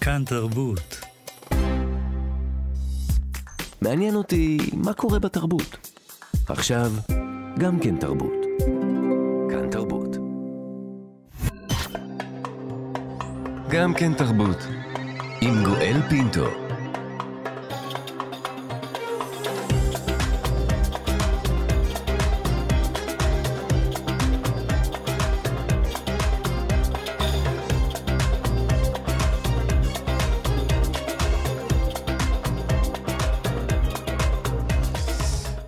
כאן תרבות. מעניין אותי מה קורה בתרבות. עכשיו, גם כן תרבות. כאן תרבות. גם כן תרבות. עם גואל פינטו.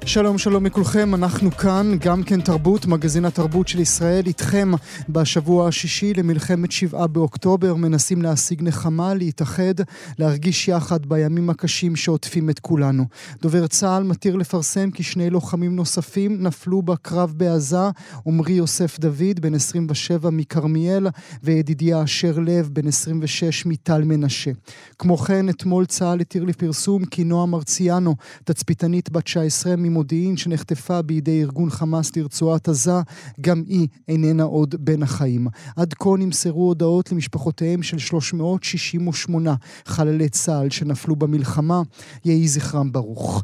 שלום שלום לכולכם, אנחנו כאן, גם כן תרבות, מגזין התרבות של ישראל, איתכם בשבוע השישי למלחמת שבעה באוקטובר, מנסים להשיג נחמה, להתאחד, להרגיש יחד בימים הקשים שעוטפים את כולנו. דובר צה"ל מתיר לפרסם כי שני לוחמים נוספים נפלו בקרב בעזה, עמרי יוסף דוד, בן 27 מכרמיאל, וידידיה אשר לב, בן 26 מטל מנשה. כמו כן, אתמול צה"ל התיר לפרסום כי נועה מרציאנו, תצפיתנית בת 19 ממודיעין, מודיעין שנחטפה בידי ארגון חמאס לרצועת עזה, גם היא איננה עוד בין החיים. עד כה נמסרו הודעות למשפחותיהם של 368 חללי צה"ל שנפלו במלחמה. יהי זכרם ברוך.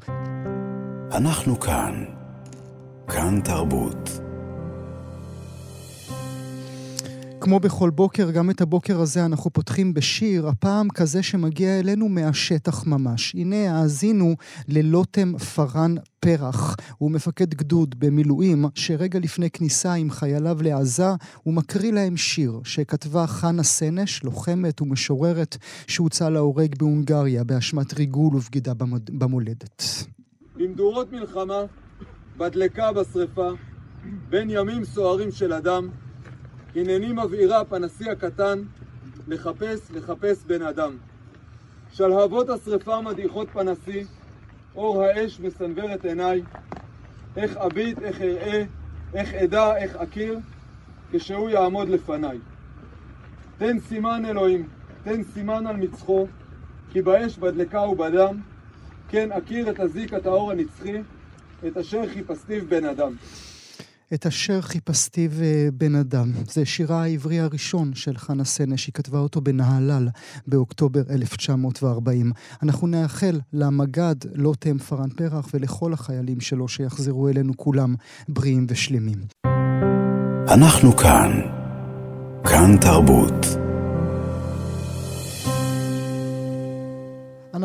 אנחנו כאן. כאן תרבות. כמו בכל בוקר, גם את הבוקר הזה אנחנו פותחים בשיר, הפעם כזה שמגיע אלינו מהשטח ממש. הנה, האזינו ללוטם פארן פרח. הוא מפקד גדוד במילואים, שרגע לפני כניסה עם חייליו לעזה, הוא מקריא להם שיר שכתבה חנה סנש, לוחמת ומשוררת, שהוצא להורג בהונגריה באשמת ריגול ובגידה במולדת. במדורות מלחמה, בדלקה בשרפה, בין ימים סוערים של אדם, הנני מבעירה פנסי הקטן, לחפש, לחפש בן אדם. שלהבות השרפה מדיחות פנסי, אור האש מסנוור את עיניי. איך אביט, איך אראה, איך אדע, איך אכיר, כשהוא יעמוד לפניי. תן סימן אלוהים, תן סימן על מצחו, כי באש בדלקה ובדם, כן אכיר את הזיק הטהור הנצחי, את אשר חיפשתיו בן אדם. את אשר חיפשתי בן אדם. זה שירה העברי הראשון של חנה סנש, היא כתבה אותו בנהלל באוקטובר 1940. אנחנו נאחל למג"ד לוטם פארן פרח ולכל החיילים שלו שיחזרו אלינו כולם בריאים ושלמים. אנחנו כאן. כאן תרבות.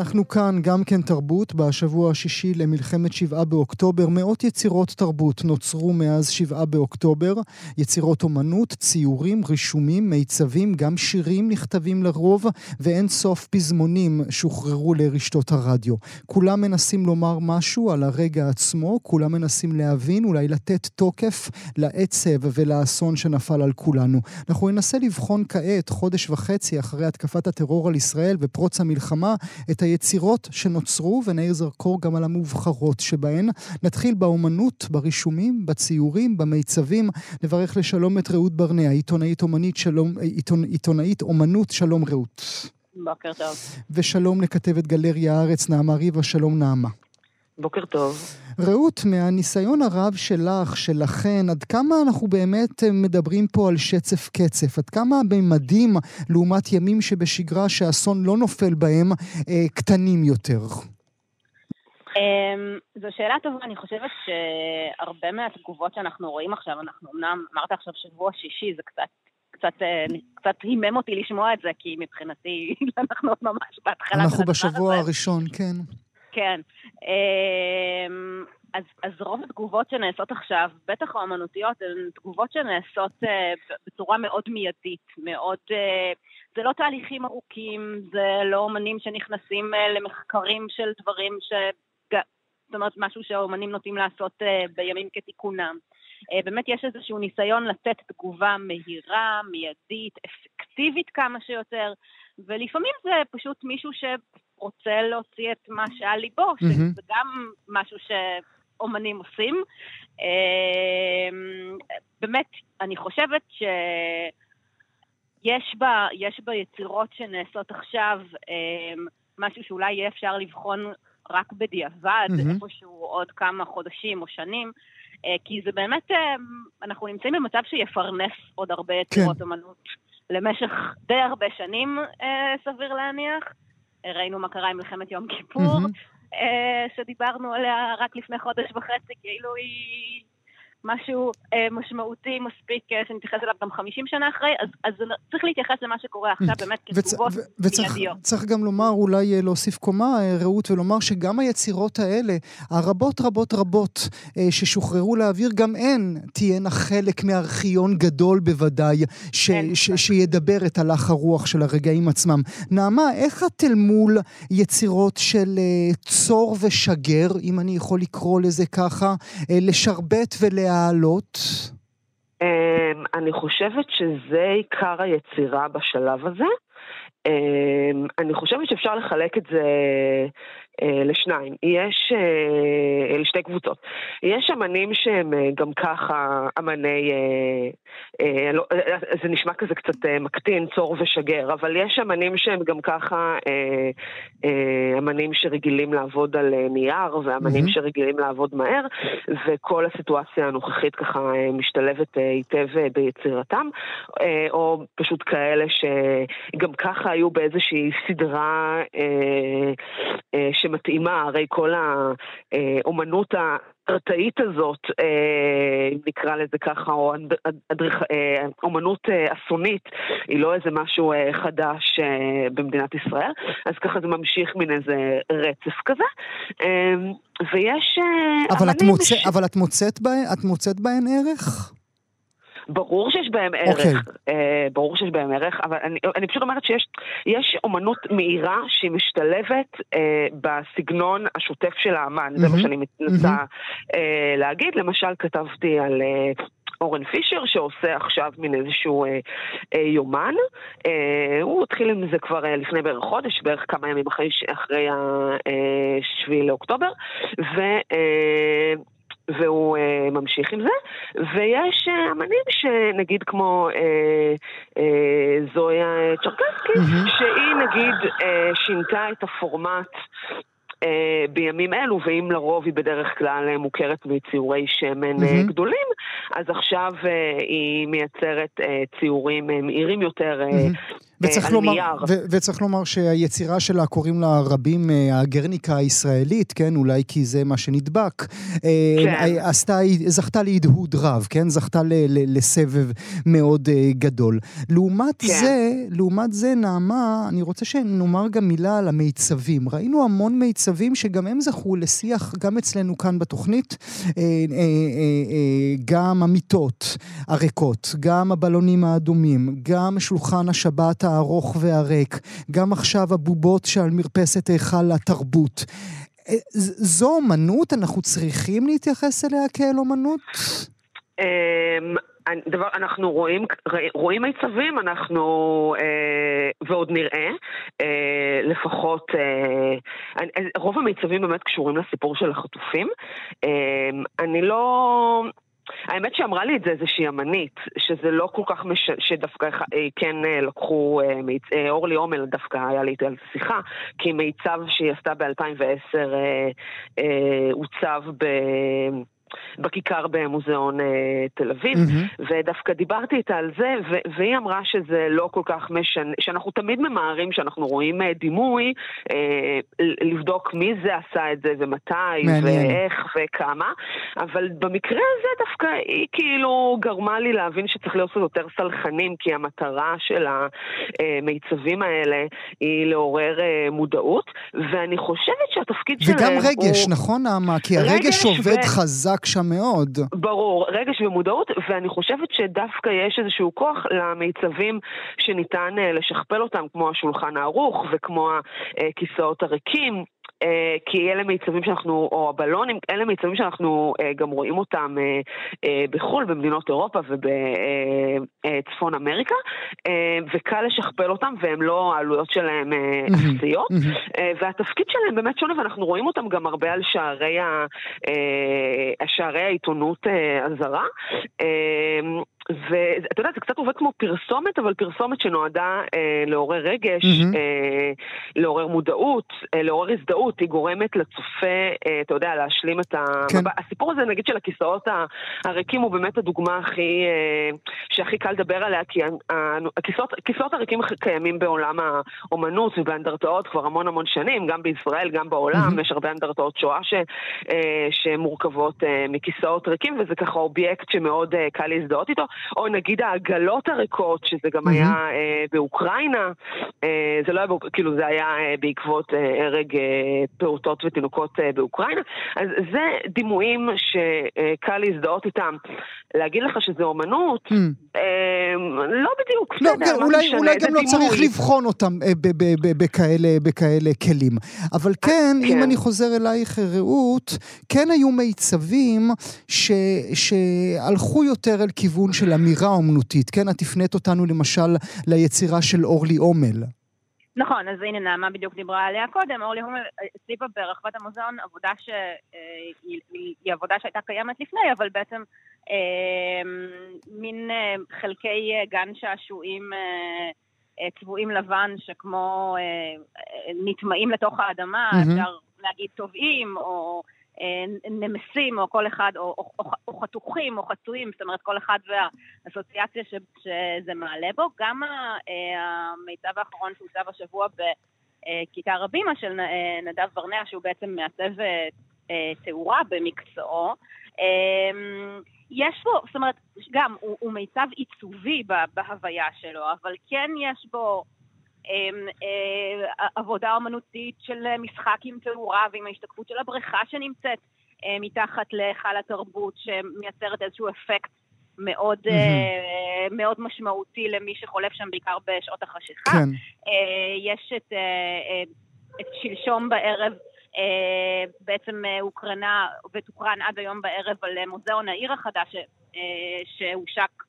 אנחנו כאן גם כן תרבות, בשבוע השישי למלחמת שבעה באוקטובר. מאות יצירות תרבות נוצרו מאז שבעה באוקטובר. יצירות אומנות, ציורים, רישומים, מיצבים, גם שירים נכתבים לרוב, ואין סוף פזמונים שוחררו לרשתות הרדיו. כולם מנסים לומר משהו על הרגע עצמו, כולם מנסים להבין, אולי לתת תוקף לעצב ולאסון שנפל על כולנו. אנחנו ננסה לבחון כעת, חודש וחצי אחרי התקפת הטרור על ישראל ופרוץ המלחמה, את היצירות שנוצרו ונעיר זרקור גם על המובחרות שבהן. נתחיל באומנות, ברישומים, בציורים, במיצבים. נברך לשלום את רעות ברנע, עיתונאית אומנית שלום, עיתונ, עיתונאית אומנות, שלום רעות. בוקר טוב. ושלום לכתבת גלריה הארץ, נעמה ריבה, שלום נעמה. בוקר טוב. רעות, מהניסיון הרב שלך, שלכן, עד כמה אנחנו באמת אה, מדברים פה על שצף קצף? עד כמה הממדים, לעומת ימים שבשגרה שאסון לא נופל בהם, אה, קטנים יותר? אמ, זו שאלה טובה, אני חושבת שהרבה מהתגובות שאנחנו רואים עכשיו, אנחנו אמנם, אמרת עכשיו שבוע שישי, זה קצת קצת, אה, קצת הימם אותי לשמוע את זה, כי מבחינתי אנחנו עוד ממש בהתחלה אנחנו בשבוע הראשון, כן. כן. אמ, אז, אז רוב התגובות שנעשות עכשיו, בטח האומנותיות, הן תגובות שנעשות uh, בצורה מאוד מיידית, מאוד... Uh, זה לא תהליכים ארוכים, זה לא אומנים שנכנסים uh, למחקרים של דברים ש... זאת אומרת, משהו שהאומנים נוטים לעשות uh, בימים כתיקונם. Uh, באמת יש איזשהו ניסיון לתת תגובה מהירה, מיידית, אפקטיבית כמה שיותר, ולפעמים זה פשוט מישהו ש... רוצה להוציא את מה שעל ליבו, mm-hmm. שזה גם משהו שאומנים עושים. אמ, באמת, אני חושבת שיש בה, ביצירות שנעשות עכשיו אמ, משהו שאולי יהיה אפשר לבחון רק בדיעבד, mm-hmm. איפשהו עוד כמה חודשים או שנים. כי זה באמת, אנחנו נמצאים במצב שיפרנס עוד הרבה יצירות כן. אמנות למשך די הרבה שנים, סביר להניח. ראינו מה קרה עם מלחמת יום כיפור, mm-hmm. שדיברנו עליה רק לפני חודש וחצי, כאילו היא משהו אה, משמעותי מספיק אה, שנתייחס אליו גם 50 שנה אחרי, אז, אז צריך להתייחס למה שקורה עכשיו באמת כתגובות מיידיות. וצריך גם לומר, אולי אה, להוסיף קומה, אה, רעות, ולומר שגם היצירות האלה, הרבות רבות רבות אה, ששוחררו לאוויר, גם הן תהיינה חלק מארכיון גדול בוודאי, ש, ש, שידבר את הלך הרוח של הרגעים עצמם. נעמה, איך את אל מול יצירות של אה, צור ושגר, אם אני יכול לקרוא לזה ככה, אה, לשרבט ולה... להעלות? אמ, אני חושבת שזה עיקר היצירה בשלב הזה. אמ, אני חושבת שאפשר לחלק את זה לשניים. יש, אה, לשתי קבוצות. יש אמנים שהם אה, גם ככה אמני, לא, זה נשמע כזה קצת מקטין, צור ושגר, אבל יש אמנים שהם גם ככה אמנים שרגילים לעבוד על נייר, ואמנים mm-hmm. שרגילים לעבוד מהר, וכל הסיטואציה הנוכחית ככה משתלבת היטב ביצירתם, או פשוט כאלה שגם ככה היו באיזושהי סדרה ש... שמתאימה, הרי כל האומנות הארתאית הזאת, אה, אם נקרא לזה ככה, או אה, אומנות אה, אסונית, היא לא איזה משהו חדש במדינת ישראל, אז ככה זה ממשיך מן איזה רצף כזה. ויש אבל את, מוצא, ש... אבל את מוצאת בהן, את מוצאת בהן ערך? ברור שיש בהם ערך, okay. אוקיי. אה, ברור שיש בהם ערך, אבל אני, אני פשוט אומרת שיש אומנות מהירה שהיא משתלבת אה, בסגנון השוטף של האמן, mm-hmm. זה מה שאני מנסה mm-hmm. אה, להגיד. למשל, כתבתי על... אה, אורן פישר שעושה עכשיו מין איזשהו אה, אה, יומן. אה, הוא התחיל עם זה כבר אה, לפני בערך חודש, בערך כמה ימים אחרי, אחרי ה-7 אה, לאוקטובר, ו... אה, והוא uh, ממשיך עם זה. ויש uh, אמנים שנגיד כמו uh, uh, זויה צ'רקסקי, mm-hmm. שהיא נגיד uh, שינתה את הפורמט אה, בימים אלו, ואם לרוב היא בדרך כלל אה, מוכרת מציורי שמן mm-hmm. גדולים, אז עכשיו היא מייצרת ציורים מהירים יותר mm-hmm. וצריך לומר. ו- וצריך לומר שהיצירה שלה קוראים לה רבים הגרניקה הישראלית, כן? אולי כי זה מה שנדבק. כן. עשתה, זכתה להדהוד רב, כן? זכתה ל- ל- לסבב מאוד גדול. לעומת כן. זה, לעומת זה, נעמה, אני רוצה שנאמר גם מילה על המיצבים. ראינו המון מיצבים. שגם הם זכו לשיח, גם אצלנו כאן בתוכנית, אה, אה, אה, גם המיטות הריקות, גם הבלונים האדומים, גם שולחן השבת הארוך והריק, גם עכשיו הבובות שעל מרפסת היכל התרבות. זו אומנות? אנחנו צריכים להתייחס אליה כאל אומנות? אמ, דבר, אנחנו רואים, רואים מיצבים, אנחנו, אה, ועוד נראה, אה, לפחות, אה, רוב המיצבים באמת קשורים לסיפור של החטופים. אה, אני לא... האמת שאמרה לי את זה איזושהי אמנית, שזה לא כל כך מש... שדווקא אה, כן אה, לקחו, אה. אורלי עומל דווקא היה לי על שיחה, כי מיצב שהיא עשתה ב-2010 הוצב ב... בכיכר במוזיאון אה, תל אביב, mm-hmm. ודווקא דיברתי איתה על זה, ו- והיא אמרה שזה לא כל כך משנה, שאנחנו תמיד ממהרים, שאנחנו רואים אה, דימוי, אה, לבדוק מי זה עשה את זה ומתי, מעניין. ואיך וכמה, אבל במקרה הזה דווקא היא כאילו גרמה לי להבין שצריך להיות יותר סלחנים, כי המטרה של המיצבים האלה היא לעורר אה, מודעות, ואני חושבת שהתפקיד שלהם הוא... וגם רגש, נכון נעמה? כי הרגש עובד ו... חזק. חזק שם מאוד. ברור, רגש ומודעות, ואני חושבת שדווקא יש איזשהו כוח למיצבים שניתן אה, לשכפל אותם, כמו השולחן הערוך וכמו הכיסאות הריקים. אה, כי אלה מיצבים שאנחנו, או הבלונים, אלה מיצבים שאנחנו אה, גם רואים אותם אה, בחו"ל, במדינות אירופה ובצפון אמריקה, וקל לשכפל אותם, והם לא, העלויות שלהם אפסיות. והתפקיד שלהם באמת שונה, ואנחנו רואים אותם גם הרבה על שערי, ה, שערי העיתונות הזרה. ואתה יודע, זה קצת עובד כמו פרסומת, אבל פרסומת שנועדה אה, לעורר רגש, מהמם. אה, לעורר מודעות, אה, לעורר הזדהות, היא גורמת לצופה, אה, אתה יודע, להשלים את ה... כן. הסיפור הזה, נגיד, של הכיסאות הריקים הוא באמת הדוגמה הכי, אה, שהכי קל לדבר עליה, כי הכיסאות, הכיסאות הריקים קיימים בעולם האומנות ובאנדרטאות כבר המון המון שנים, גם בישראל, גם בעולם, מהמם. יש הרבה אנדרטאות שואה ש, אה, שמורכבות אה, מכיסאות ריקים, וזה ככה אובייקט שמאוד אה, קל להזדהות איתו, או נגיד העגלות הריקות, שזה גם מהמם. היה אה, באוקראינה, אה, זה לא היה, כאילו זה היה אה, בעקבות אה, הרג אה, פעוטות ותינוקות אה, באוקראינה, אז זה דימויים שקל להזדהות איתם. להגיד לך שזה אומנות, מהמם. אה, לא בדיוק, לא, בסדר, כן, מה אולי, משנה, אולי גם לא דימוי. צריך לבחון אותם אה, ב- ב- ב- בכאלה, בכאלה כלים. אבל כן, אם כן. אני חוזר אלייך, רעות, כן היו מיצבים ש, שהלכו יותר אל כיוון של אמירה אומנותית. כן, את הפנית אותנו למשל ליצירה של אורלי עומל. נכון, אז הנה נעמה בדיוק דיברה עליה קודם, אורלי הומל הציבה ברחבת המוזיאון עבודה שהיא עבודה שהייתה קיימת לפני, אבל בעצם אה, מין אה, חלקי אה, גן שעשועים אה, אה, צבועים לבן שכמו אה, אה, נטמעים לתוך האדמה, מהמם. אפשר להגיד טובעים או אה, נמסים או כל אחד, או, או, או, או חתוכים או חצויים, זאת אומרת כל אחד והאסוציאציה ש, שזה מעלה בו. גם אה, המיצב האחרון שהוצב השבוע בכיכר הבימה של אה, נדב ברנע, שהוא בעצם מעצב אה, אה, תאורה במקצועו, אה, יש בו, זאת אומרת, גם הוא, הוא מיצב עיצובי בהוויה שלו, אבל כן יש בו אה, עבודה אומנותית של משחק עם תאורה ועם ההשתקפות של הבריכה שנמצאת אה, מתחת להיכל התרבות, שמייצרת איזשהו אפקט מאוד, אה, מאוד משמעותי למי שחולף שם בעיקר בשעות החשיכה. כן. אה, יש את, אה, אה, את שלשום בערב, אה, בעצם אה, הוקרנה ותוקרן עד היום בערב על אה, מוזיאון העיר החדש, אה, שהושק,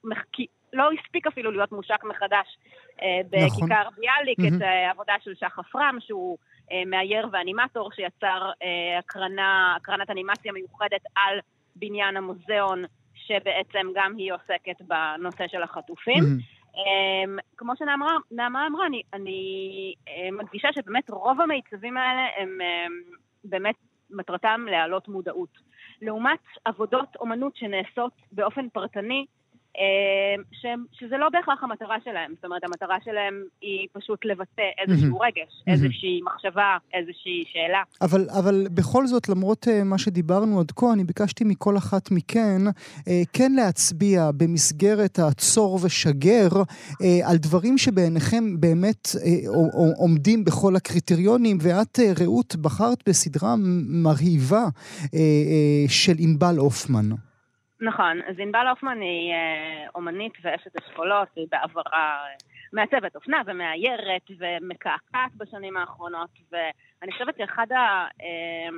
לא הספיק אפילו להיות מושק מחדש אה, נכון. בכיכר ביאליק, מהמם. את אה, העבודה של שחף רם, שהוא אה, מאייר ואנימטור שיצר הקרנה, הקרנת אנימציה מיוחדת על בניין המוזיאון, שבעצם גם היא עוסקת בנושא של החטופים. מהמם. Um, כמו שנעמה נעמה אמרה, אני, אני uh, מדגישה שבאמת רוב המיצבים האלה הם um, באמת מטרתם להעלות מודעות. לעומת עבודות אומנות שנעשות באופן פרטני, שהם, שזה לא בהכרח המטרה שלהם. זאת אומרת, המטרה שלהם היא פשוט לבטא איזשהו רגש, איזושהי מחשבה, איזושהי שאלה. אבל, אבל בכל זאת, למרות uh, מה שדיברנו עד כה, אני ביקשתי מכל אחת מכן uh, כן להצביע במסגרת הצור ושגר על דברים שבעיניכם באמת עומדים בכל הקריטריונים, ואת, רעות, בחרת בסדרה מרהיבה של ענבל הופמן. נכון, אז ענבל הופמן היא אה, אומנית ואשת אשכולות, היא בעברה אה, מעצבת אופנה ומאיירת ומקעקעת בשנים האחרונות, ואני חושבת שאחד ה... אה,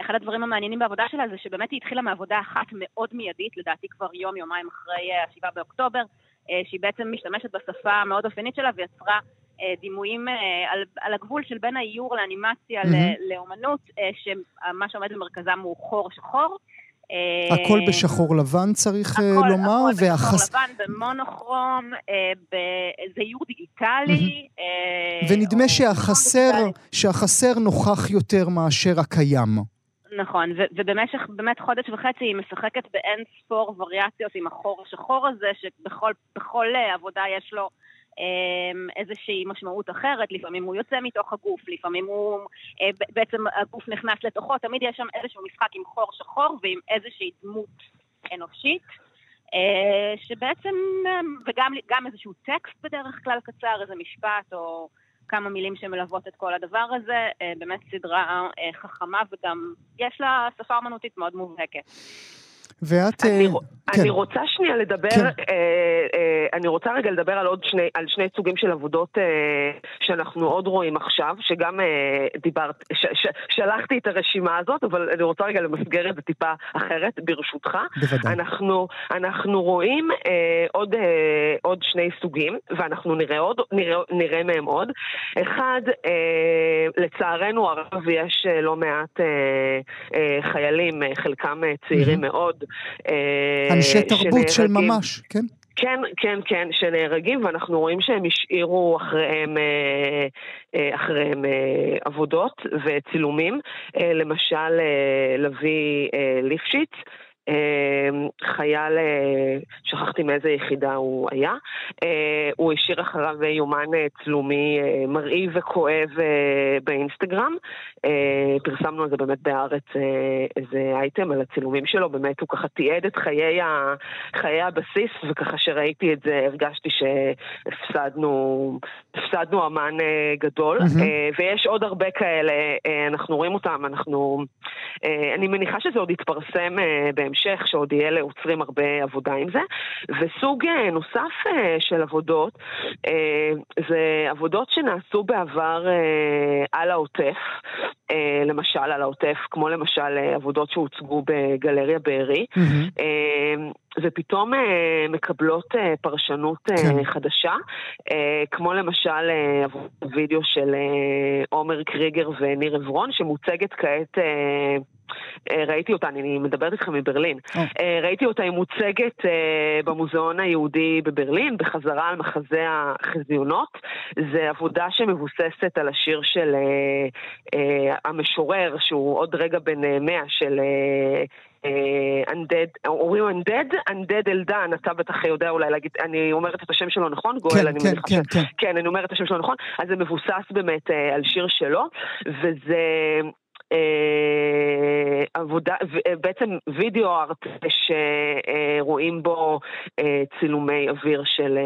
אחד הדברים המעניינים בעבודה שלה זה שבאמת היא התחילה מעבודה אחת מאוד מיידית, לדעתי כבר יום-יומיים אחרי אה, השבעה באוקטובר, אה, שהיא בעצם משתמשת בשפה המאוד אופיינית שלה ויצרה אה, דימויים אה, על, על הגבול של בין האיור לאנימציה. ל- לאומנות, אה, שמה שעומד במרכזם הוא חור שחור. אה, הכל בשחור לבן צריך אה, הכל- לומר, הכל והחס... בשחור לבן, במונוכרום, אה, באיזה איור דיגיטלי. ונדמה שהחסר. שהחסר נוכח יותר מאשר הקיים. נכון, ו- ובמשך באמת חודש וחצי היא משחקת באין ספור וריאציות עם החור השחור הזה, שבכל בכל, עבודה יש לו איזושהי משמעות אחרת, לפעמים הוא יוצא מתוך הגוף, לפעמים הוא, אה, בעצם הגוף נכנס לתוכו, תמיד יש שם איזשהו משחק עם חור שחור ועם איזושהי דמות אנושית. אה, שבעצם, אה, וגם גם איזשהו טקסט בדרך כלל קצר, איזה משפט או כמה מילים שמלוות את כל הדבר הזה, אה, באמת סדרה חכמה וגם יש לה שפה אמנותית מאוד מובהקת. ואת... אני, אה, כן. אני רוצה שנייה לדבר, כן. אה, אה, אני רוצה רגע לדבר על עוד שני, על שני סוגים של עבודות אה, שאנחנו עוד רואים עכשיו, שגם אה, דיברת, ש, ש, שלחתי את הרשימה הזאת, אבל אני רוצה רגע למסגר את זה טיפה אחרת, ברשותך. בוודאי. אנחנו, אנחנו רואים אה, עוד, אה, עוד שני סוגים, ואנחנו נראה, עוד, נראה, נראה מהם עוד. אחד, אה, לצערנו הרב יש לא מעט אה, אה, חיילים, אה, חלקם אה, צעירים מאוד, אנשי תרבות של ממש, כן? כן, כן, כן, שנהרגים, ואנחנו רואים שהם השאירו אחריהם, אחריהם עבודות וצילומים. למשל, לביא ליפשיץ. אמ, חייל, אה, שכחתי מאיזה יחידה הוא היה, אה, הוא השאיר אחריו יומן אה, צלומי מרהיב וכואב באינסטגרם. פרסמנו על זה באמת בארץ איזה אייטם על הצילומים שלו, באמת הוא ככה תיעד את חיי, ה, חיי הבסיס, וככה שראיתי את זה הרגשתי שהפסדנו הפסדנו אמן גדול, mm-hmm. ויש עוד הרבה כאלה, אנחנו רואים אותם, אנחנו... אני מניחה שזה עוד יתפרסם בהמשך. בהמשך, שעוד יהיה לעוצרים הרבה עבודה עם זה. וסוג אה, נוסף אה, של עבודות, אה, זה עבודות שנעשו בעבר על העוטף, למשל על העוטף, כמו למשל עבודות שהוצגו בגלריה בארי. Mm-hmm. ופתאום אה, מקבלות אה, פרשנות אה, כן. חדשה, כמו למשל וידאו של עומר קריגר וניר עברון, שמוצגת כעת... ראיתי אותה, אני מדברת איתכם מברלין. ראיתי אותה, היא מוצגת במוזיאון היהודי בברלין, בחזרה על מחזה החזיונות. זו עבודה שמבוססת על השיר של המשורר, שהוא עוד רגע בן מאה, של אנדד, אומרים אנדד, אנדד אלדן, אתה בטח יודע אולי להגיד, אני אומרת את השם שלו נכון? גואל, כן, אני כן, כן, כן. כן, אני אומרת את השם שלו נכון. אז זה מבוסס באמת על שיר שלו, וזה... אה, עבודה, אה, בעצם וידאו ארט שרואים בו אה, צילומי אוויר של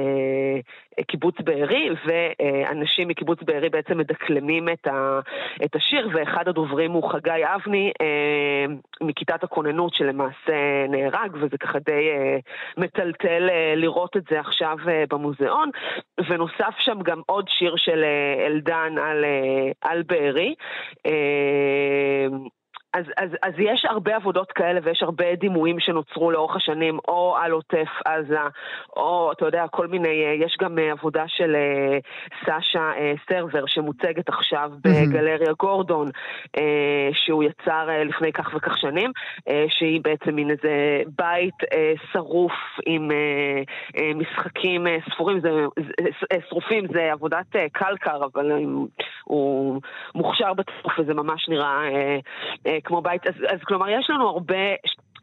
קיבוץ בארי, ואנשים מקיבוץ בארי בעצם מדקלמים את, ה, את השיר, ואחד הדוברים הוא חגי אבני מכיתת הכוננות שלמעשה נהרג, וזה ככה די מטלטל לראות את זה עכשיו במוזיאון, ונוסף שם גם עוד שיר של אלדן על, על בארי. אה, אז, אז, אז יש הרבה עבודות כאלה ויש הרבה דימויים שנוצרו לאורך השנים, או על עוטף עזה, או אתה יודע, כל מיני, אה, יש גם אה, עבודה של אה, סאשה סרבר שמוצגת עכשיו בגלריה גורדון, שהוא יצר לפני כך וכך שנים, שהיא בעצם מין איזה בית שרוף עם משחקים ספורים, זה, שרופים, זה עבודת קלקר, אבל הוא מוכשר בטירוף וזה ממש נראה... כמו בית, אז, אז כלומר יש לנו הרבה,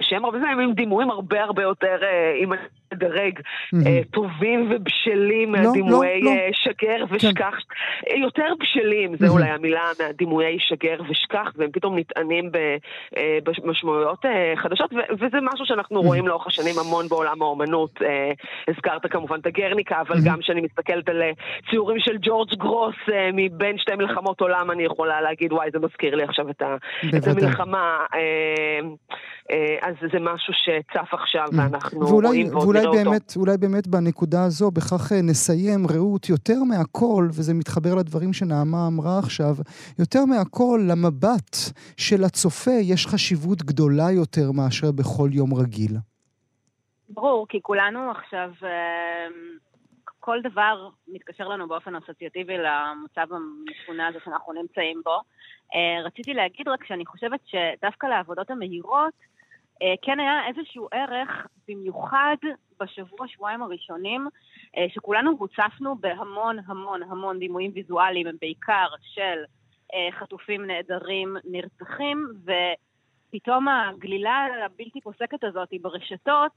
שהם הרבה פעמים עם דימויים הרבה הרבה יותר, אה, אם אני אדרג, אה, טובים ובשלים לא, מהדימויי לא, לא. שגר. ושכח. כן. יותר בשלים, זה אולי המילה, מהדימויי שגר ושכח, והם פתאום נטענים במשמעויות חדשות, וזה משהו שאנחנו רואים לאורך השנים המון בעולם האומנות. הזכרת כמובן את הגרניקה, אבל גם כשאני מסתכלת על ציורים של ג'ורג' גרוס מבין שתי מלחמות עולם, אני יכולה להגיד, וואי, זה מזכיר לי עכשיו את המלחמה. אז זה משהו שצף עכשיו mm. ואנחנו ואולי, רואים ועוד נראה באמת, אותו. ואולי באמת בנקודה הזו, בכך אה, נסיים, רעות, יותר מהכל, וזה מתחבר לדברים שנעמה אמרה עכשיו, יותר מהכל, למבט של הצופה יש חשיבות גדולה יותר מאשר בכל יום רגיל. ברור, כי כולנו עכשיו, אה, כל דבר מתקשר לנו באופן אסוציאטיבי למצב המפונה הזה שאנחנו נמצאים בו. אה, רציתי להגיד רק שאני חושבת שדווקא לעבודות המהירות, כן היה איזשהו ערך, במיוחד בשבוע, שבועיים הראשונים, אה, שכולנו הוצפנו בהמון המון המון דימויים ויזואליים, הם בעיקר של אה, חטופים נעדרים, נרצחים, ופתאום הגלילה הבלתי פוסקת הזאת ברשתות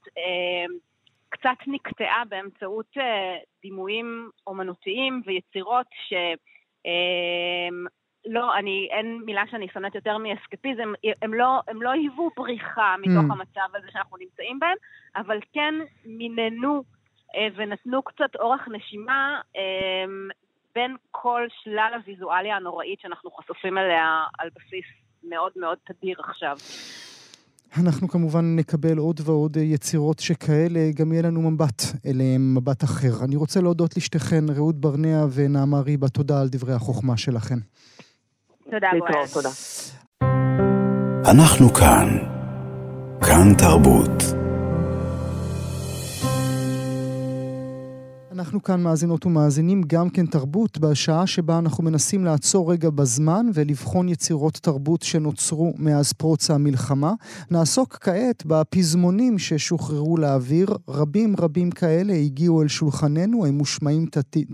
קצת נקטעה באמצעות דימויים אומנותיים ויצירות ש... לא, אני, אין מילה שאני שונאת יותר מאסקפיזם, הם לא, הם לא היוו בריחה מתוך mm. המצב הזה שאנחנו נמצאים בהם, אבל כן מיננו אה, ונתנו קצת אורך נשימה אה, בין כל שלל הוויזואליה הנוראית שאנחנו חשופים אליה על בסיס מאוד מאוד תדיר עכשיו. אנחנו כמובן נקבל עוד ועוד יצירות שכאלה, גם יהיה לנו מבט אליהם, מבט אחר. אני רוצה להודות לשתיכן, רעות ברנע ונעמה ריבה, תודה על דברי החוכמה שלכן. תודה, בועז. תודה. אנחנו כאן. כאן תרבות. אנחנו כאן מאזינות ומאזינים גם כן תרבות, בשעה שבה אנחנו מנסים לעצור רגע בזמן ולבחון יצירות תרבות שנוצרו מאז פרוץ המלחמה. נעסוק כעת בפזמונים ששוחררו לאוויר. רבים רבים כאלה הגיעו אל שולחננו, הם מושמעים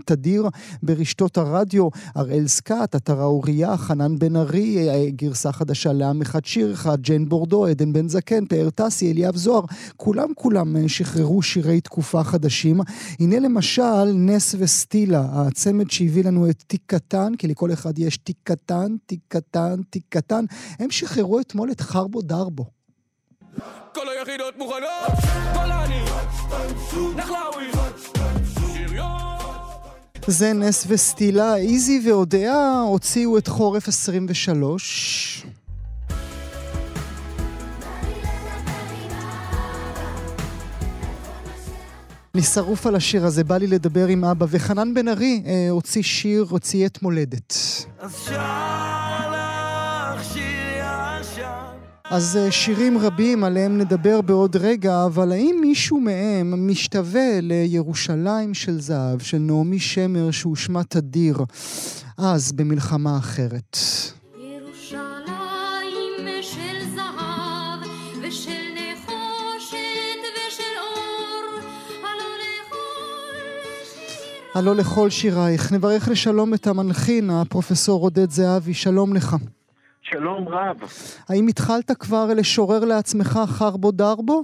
תדיר ברשתות הרדיו. אראל סקאט, עטרה אוריה, חנן בן ארי, גרסה חדשה לעם אחד שיר אחד, ג'יין בורדו, עדן בן זקן, פאר טסי, אליאב זוהר. כולם כולם שחררו שירי תקופה חדשים. הנה למשל נס וסטילה, הצמד שהביא לנו את תיק קטן, כי לכל אחד יש תיק קטן, תיק קטן, תיק קטן. הם שחררו אתמול את חרבו דרבו. כל היחידות מוכנות, גולני, נחלאווי, זה נס וסטילה, איזי ואודיה הוציאו את חורף 23. אני שרוף על השיר הזה, בא לי לדבר עם אבא. וחנן בן ארי אה, הוציא שיר, הוציא את מולדת. אז שר לך שיר ישן. אז אה, שירים רבים עליהם נדבר בעוד רגע, אבל האם מישהו מהם משתווה לירושלים של זהב, של נעמי שמר, שהושמע תדיר אז במלחמה אחרת? הלא לכל שירייך. נברך לשלום את המנחין, הפרופסור עודד זהבי, שלום לך. שלום רב. האם התחלת כבר לשורר לעצמך חרבו דרבו?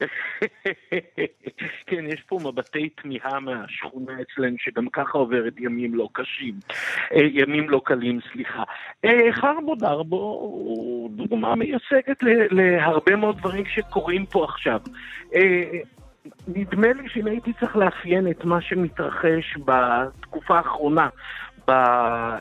כן, יש פה מבטי תמיהה מהשכונה אצלנו, שגם ככה עוברת ימים לא קשים. אה, ימים לא קלים, סליחה. אה, חרבו דרבו הוא דוגמה מייצגת להרבה מאוד דברים שקורים פה עכשיו. נדמה לי שאם הייתי צריך לאפיין את מה שמתרחש בתקופה האחרונה ב, אה,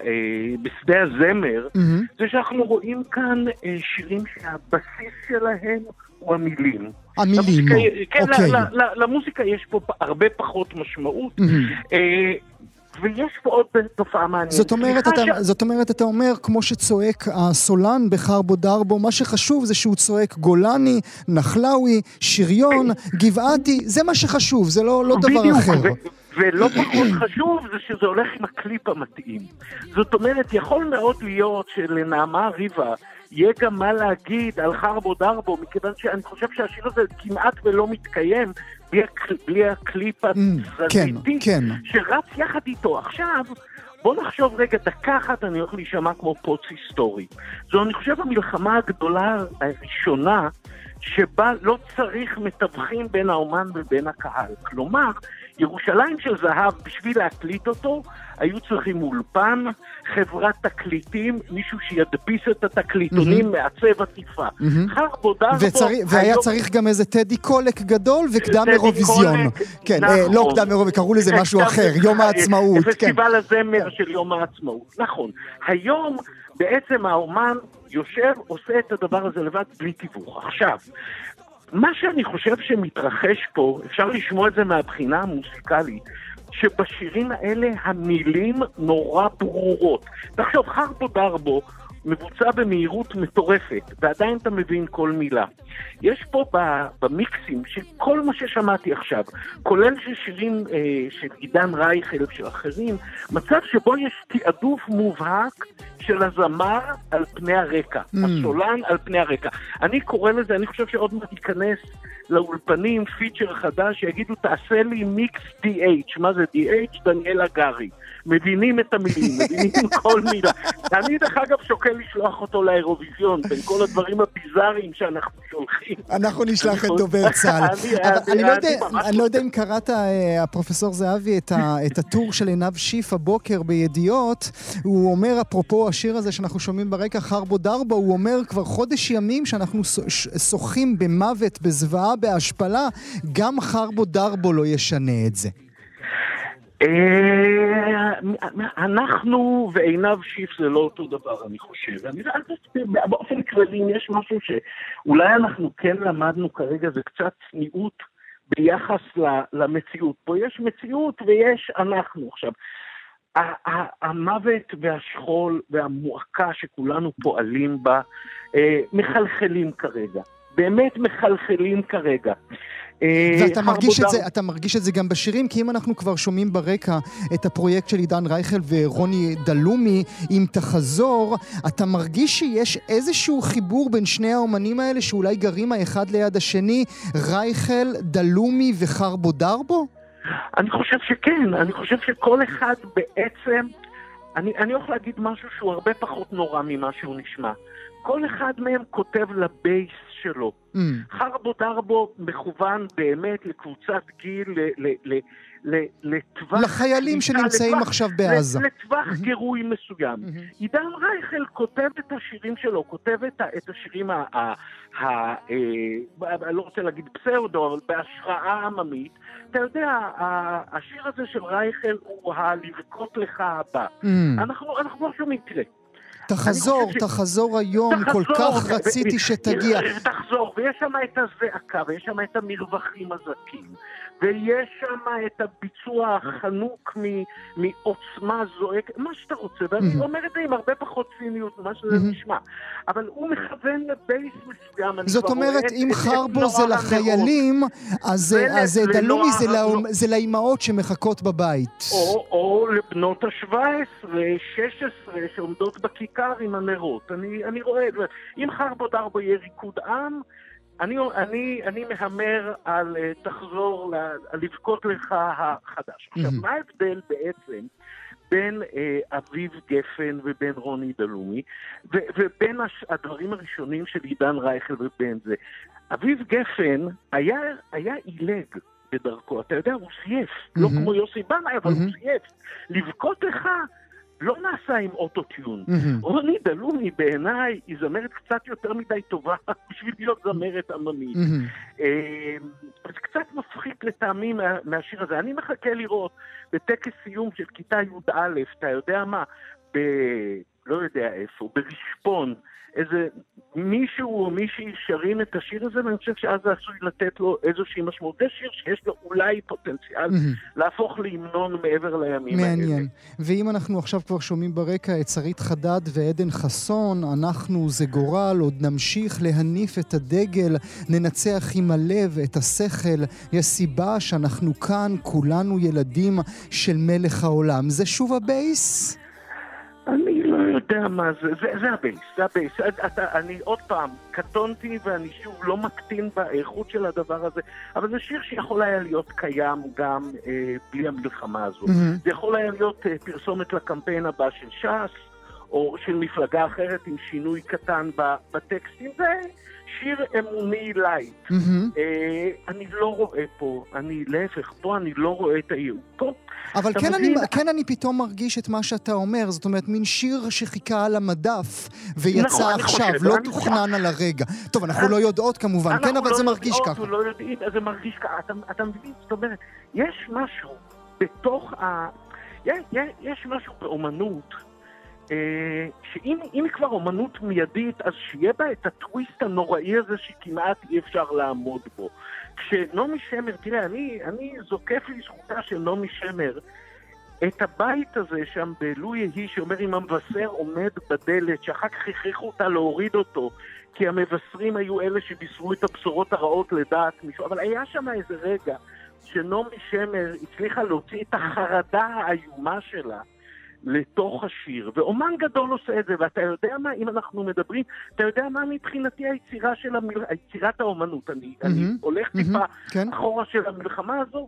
בשדה הזמר, mm-hmm. זה שאנחנו רואים כאן אה, שירים שהבסיס שלהם הוא המילים. המילים, כן, אוקיי. למוזיקה יש פה הרבה פחות משמעות. Mm-hmm. אה, ויש פה עוד תופעה מעניינת. זאת אומרת, אתה, ש... זאת אומרת, אתה אומר, כמו שצועק הסולן בחרבו דרבו, מה שחשוב זה שהוא צועק גולני, נחלאוי, שריון, גבעתי, זה מה שחשוב, זה לא, לא דבר בדיוק, אחר. ו- ולא פחות חשוב זה שזה הולך עם הקליפ המתאים. זאת אומרת, יכול מאוד להיות שלנעמה ריבה יהיה גם מה להגיד על חרבו דרבו, מכיוון שאני חושב שהשיר הזה כמעט ולא מתקיים בלי, הקל, בלי הקליפ mm, כן, כן. שרץ יחד איתו. עכשיו, בוא נחשוב רגע, דקה אחת אני הולך להישמע כמו פוץ היסטורי. זו, אני חושב, המלחמה הגדולה הראשונה שבה לא צריך מתווכים בין האומן ובין הקהל. כלומר, ירושלים של זהב, בשביל להקליט אותו, היו צריכים אולפן, חברת תקליטים, מישהו שידפיס את התקליטונים, mm-hmm. מעצב עטיפה. Mm-hmm. חרבו דרבו... וצרי... והיה היום... צריך גם איזה טדי קולק גדול וקדם אירוויזיון. כן, נכון. אה, לא קדם אירוויזיון, קראו לזה משהו אחר, יום העצמאות. כן. פסטיבל הזמר של יום העצמאות, נכון. היום בעצם האומן יושב, עושה את הדבר הזה לבד בלי תיווך. עכשיו, מה שאני חושב שמתרחש פה, אפשר לשמוע את זה מהבחינה המוסיקלית, שבשירים האלה המילים נורא ברורות. תחשוב, חרבו דרבו מבוצע במהירות מטורפת, ועדיין אתה מבין כל מילה. יש פה במיקסים של כל מה ששמעתי עכשיו, כולל של שירים אה, של עידן רייכל ושל אחרים, מצב שבו יש תעדוף מובהק של הזמר על פני הרקע, mm. הסולן על פני הרקע. אני קורא לזה, אני חושב שעוד מעט ייכנס לאולפנים פיצ'ר חדש שיגידו תעשה לי מיקס DH, מה זה DH? דניאל הגרי. מבינים את המילים, מבינים כל מילה. אני דרך אגב שוקל לשלוח אותו לאירוויזיון, בין כל הדברים הביזאריים שאנחנו שולחים. אנחנו נשלח את דובר צה"ל. אני לא יודע אם קראת, אה, הפרופסור זהבי, את הטור של עינב שיף הבוקר בידיעות, הוא אומר, אפרופו השיר הזה שאנחנו שומעים ברקע, חרבו דרבו, הוא אומר כבר חודש ימים שאנחנו שוחים במוות, בזוועה, בהשפלה, גם חרבו דרבו לא ישנה את זה. אה, אנחנו ועינב שיף זה לא אותו דבר, אני חושב. אני, באופן כללי, אם יש משהו שאולי אנחנו כן למדנו כרגע, זה קצת צניעות ביחס למציאות. פה יש מציאות ויש אנחנו עכשיו. המוות והשכול והמועקה שכולנו פועלים בה, אה, מחלחלים כרגע. באמת מחלחלים כרגע. אה, ואתה מרגיש, את זה, אתה מרגיש את זה גם בשירים, כי אם אנחנו כבר שומעים ברקע את הפרויקט של עידן רייכל ורוני דלומי, אם תחזור, אתה מרגיש שיש איזשהו חיבור בין שני האומנים האלה שאולי גרים האחד ליד השני, רייכל, דלומי וחרבו דרבו? אני חושב שכן, אני חושב שכל אחד בעצם, אני, אני הולך להגיד משהו שהוא הרבה פחות נורא ממה שהוא נשמע. כל אחד מהם כותב לבייס שלו. Mm, חרבו דרבו מכוון באמת לקבוצת גיל, ל- ל- ל- ל- לטווח... לחיילים שנמצאים לטווח- עכשיו בעזה. לטווח גירוי מסוים. מהמם. עידן רייכל כותב את השירים שלו, כותב את, את השירים, ה, ה, ה, אה, אני לא רוצה להגיד פסאודו, אבל בהשראה עממית. אתה יודע, השיר הזה של רייכל הוא ה"לבכות לך" הבא. Mm. אנחנו, אנחנו לא שומעים, תראה. תחזור, ש- תחזור היום, כל כך ו- רציתי ו- שתגיע. תחזור, ויש שם את הזעקה, ויש שם את המרווחים הזכים, ויש שם את הביצוע החנוק מ- מעוצמה זועקת, מה שאתה רוצה, ואני Mhm. אומר את זה עם הרבה פחות ציניות ממה שזה Mhm. נשמע, אבל הוא מכוון לבייס מסוים, זאת אומרת, אם חרבו זה. לחיילים, אז ול- אז לנוער דלומי זה. לאומ- זה לאימהות שמחכות בבית. או, או לבנות ה-17, 16, שעומדות בכיכר עם הנרות. אני, אני רואה את זה. אם חרבו דרבו יהיה ריקוד עם, אני, אני, אני מהמר על אה, תחזור ל- לבכות לך החדש. עכשיו. מה ההבדל בעצם בין אה, אביב גפן ובין רוני דלומי, ו- ובין הש- הדברים הראשונים של עידן רייכל ובין זה? אביב גפן היה, היה עילג. בדרכו, אתה יודע, הוא סייף, לא מהמם. כמו יוסי בנאי, אבל הוא מהמם. סייף. לבכות לך לא נעשה עם אוטוטיון. מהמם. רוני דלומי בעיניי היא זמרת קצת יותר מדי טובה בשביל להיות זמרת עממית. מהמם. אה, זה קצת מפחיד לטעמי מה- מהשיר הזה. אני מחכה לראות בטקס סיום של כיתה י"א, אתה יודע מה, ב... לא יודע איפה, ברשפון, איזה מישהו או מישהי שרים את השיר הזה, ואני חושב שאז זה עשוי לתת לו איזושהי משמעות. זה שיר שיש לו אולי פוטנציאל מהמם. להפוך להמנון מעבר לימים האלה. מעניין. ואם אנחנו עכשיו כבר שומעים ברקע את שרית חדד ועדן חסון, אנחנו זה גורל, עוד נמשיך להניף את הדגל, ננצח עם הלב את השכל, יש סיבה שאנחנו כאן, כולנו ילדים של מלך העולם. זה שוב הבייס? אני לא יודע מה זה, זה, זה הבייס, זה הבייס. אתה, אני עוד פעם, קטונתי ואני שוב לא מקטין באיכות של הדבר הזה, אבל זה שיר שיכול היה להיות קיים גם אה, בלי המלחמה הזו. מהמם. זה יכול היה להיות אה, פרסומת לקמפיין הבא של ש"ס, או של מפלגה אחרת עם שינוי קטן בטקסטים. זה שיר אמוני לייט. מהמם. אה, אני לא רואה פה, אני להפך, פה אני לא רואה את הייעוד. אבל כן אני, מבין? כן אני פתאום מרגיש את מה שאתה אומר, זאת אומרת, מין שיר שחיכה על המדף ויצא נכון, אני עכשיו, חושב, לא אני- תוכנן על הרגע. טוב, אנחנו לא יודעות כמובן, כן, אנחנו אבל לא זה מרגיש ככה. לא יודעים, זה מרגיש ככה. אתה, אתה מבין? זאת אומרת, יש משהו בתוך ה... יש, יש, יש משהו באומנות, שאם אם היא כבר אומנות מיידית, אז שיהיה בה את הטוויסט הנוראי הזה שכמעט אי אפשר לעמוד בו. כשנעמי שמר, תראה, אני, אני זוקף לזכותה של נעמי שמר את הבית הזה שם בלו יהי, שאומר אם המבשר עומד בדלת, שאחר כך הכריחו אותה להוריד אותו, כי המבשרים היו אלה שבישרו את הבשורות הרעות לדעת מישהו, אבל היה שם איזה רגע שנעמי שמר הצליחה להוציא את החרדה האיומה שלה לתוך השיר, ואומן גדול עושה את זה, ואתה יודע מה, אם אנחנו מדברים, אתה יודע מה מבחינתי היצירה של המל... יצירת האומנות, אני, אני מהמם, הולך מהמם, טיפה כן. אחורה של המלחמה הזו,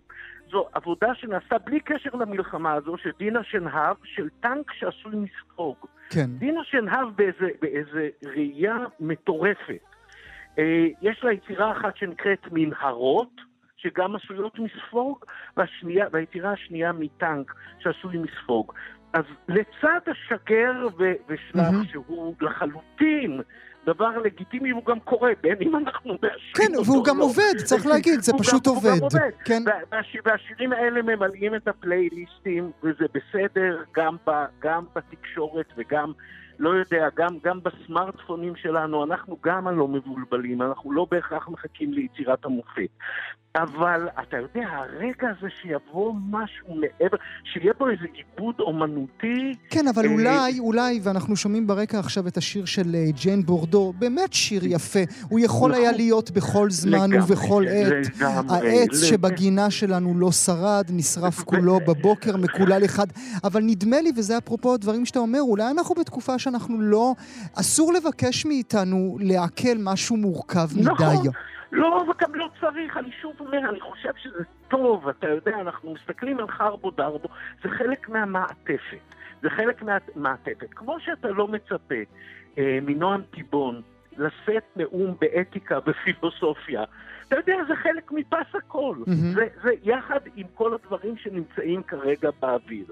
זו עבודה שנעשתה בלי קשר למלחמה הזו, של דינה שנהב, של טנק שעשוי מספוג. כן. דינה שנהב באיזה, באיזה ראייה מטורפת. אה, יש לה יצירה אחת שנקראת מנהרות, שגם עשויות מספוג, והשנייה, והיצירה השנייה מטנק, שעשוי מספוג. אז לצד השגר ו- ושלח, מהמם. שהוא לחלוטין דבר לגיטימי, הוא גם קורה, בין אם אנחנו מאשרים כן, אותו והוא או גם לא. עובד, צריך להגיד, זה פשוט גם- הוא גם עובד. עובד. כן. וה- והש- והשירים האלה ממלאים את הפלייליסטים, וזה בסדר גם, ב, גם בתקשורת וגם לא יודע, גם, גם בסמארטפונים שלנו, אנחנו גם הלא מבולבלים, אנחנו לא בהכרח מחכים ליצירת המופת. אבל אתה יודע, הרגע הזה שיבוא משהו מעבר, שיהיה פה איזה עיבוד אומנותי... כן, אבל אה, אולי, אולי, ואנחנו שומעים ברקע עכשיו את השיר של אה, ג'יין בורדו, באמת שיר יפה. הוא יכול היה נכון. להיות בכל זמן ובכל עת. העץ שבגינה שלנו לא שרד, נשרף כולו בבוקר, מקולל אחד. אבל נדמה לי, וזה אפרופו הדברים שאתה אומר, אולי אנחנו בתקופה שאנחנו לא... אסור לבקש מאיתנו לעכל משהו מורכב מדי. נכון. לא, וגם לא צריך, אני שוב אומר, אני חושב שזה טוב, אתה יודע, אנחנו מסתכלים על חרבו דרבו, זה חלק מהמעטפת, זה חלק מהמעטפת. כמו שאתה לא מצפה אה, מנועם טיבון לשאת נאום באתיקה, בפילוסופיה, אתה יודע, זה חלק מפס הכל. Mm-hmm. זה, זה יחד עם כל הדברים שנמצאים כרגע באוויר.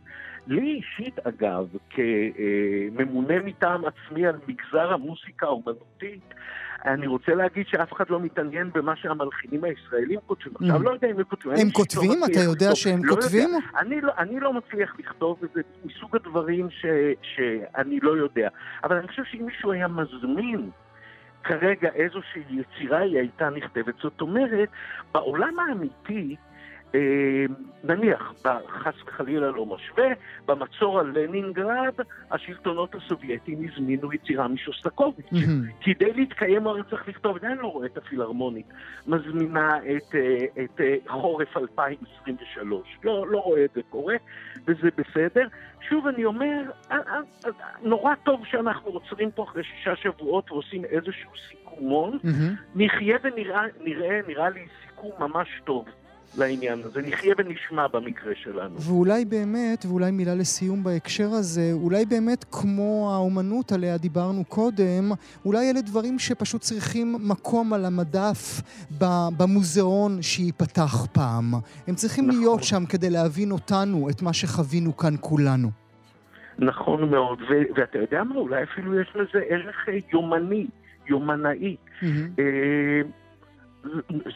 לי אישית, אגב, כממונה מטעם עצמי על מגזר המוסיקה האומנותית, אני רוצה להגיד שאף אחד לא מתעניין במה שהמלחינים הישראלים כותבים. עכשיו, mm. לא יודע אם הם כותבים. הם כותבים? אתה יודע שהם לא כותבים? אני לא, אני לא מצליח לכתוב את זה מסוג הדברים שאני לא יודע. אבל אני חושב שאם מישהו היה מזמין כרגע איזושהי יצירה היא הייתה נכתבת. זאת אומרת, בעולם האמיתי, נניח, חס וחלילה לא משווה, במצור על לנינגרד, השלטונות הסובייטים הזמינו יצירה משוסטקוביץ'. Mm-hmm. כדי להתקיים הרי צריך לכתוב, אני לא רואה את הפילהרמונית, מזמינה את, אה, את אה, חורף 2023. לא, לא רואה את זה קורה, וזה בסדר. שוב אני אומר, נורא טוב שאנחנו עוצרים פה אחרי שישה שבועות ועושים איזשהו סיכומון. Mm-hmm. נחיה ונראה, נראה, נראה לי סיכום ממש טוב. לעניין הזה, נחיה ונשמע במקרה שלנו. ואולי באמת, ואולי מילה לסיום בהקשר הזה, אולי באמת כמו האומנות עליה דיברנו קודם, אולי אלה דברים שפשוט צריכים מקום על המדף במוזיאון שייפתח פעם. הם צריכים נכון. להיות שם כדי להבין אותנו, את מה שחווינו כאן כולנו. נכון מאוד, ו- ואתה יודע מה, אולי אפילו יש לזה ערך אה, יומני, יומנאי. Mm-hmm.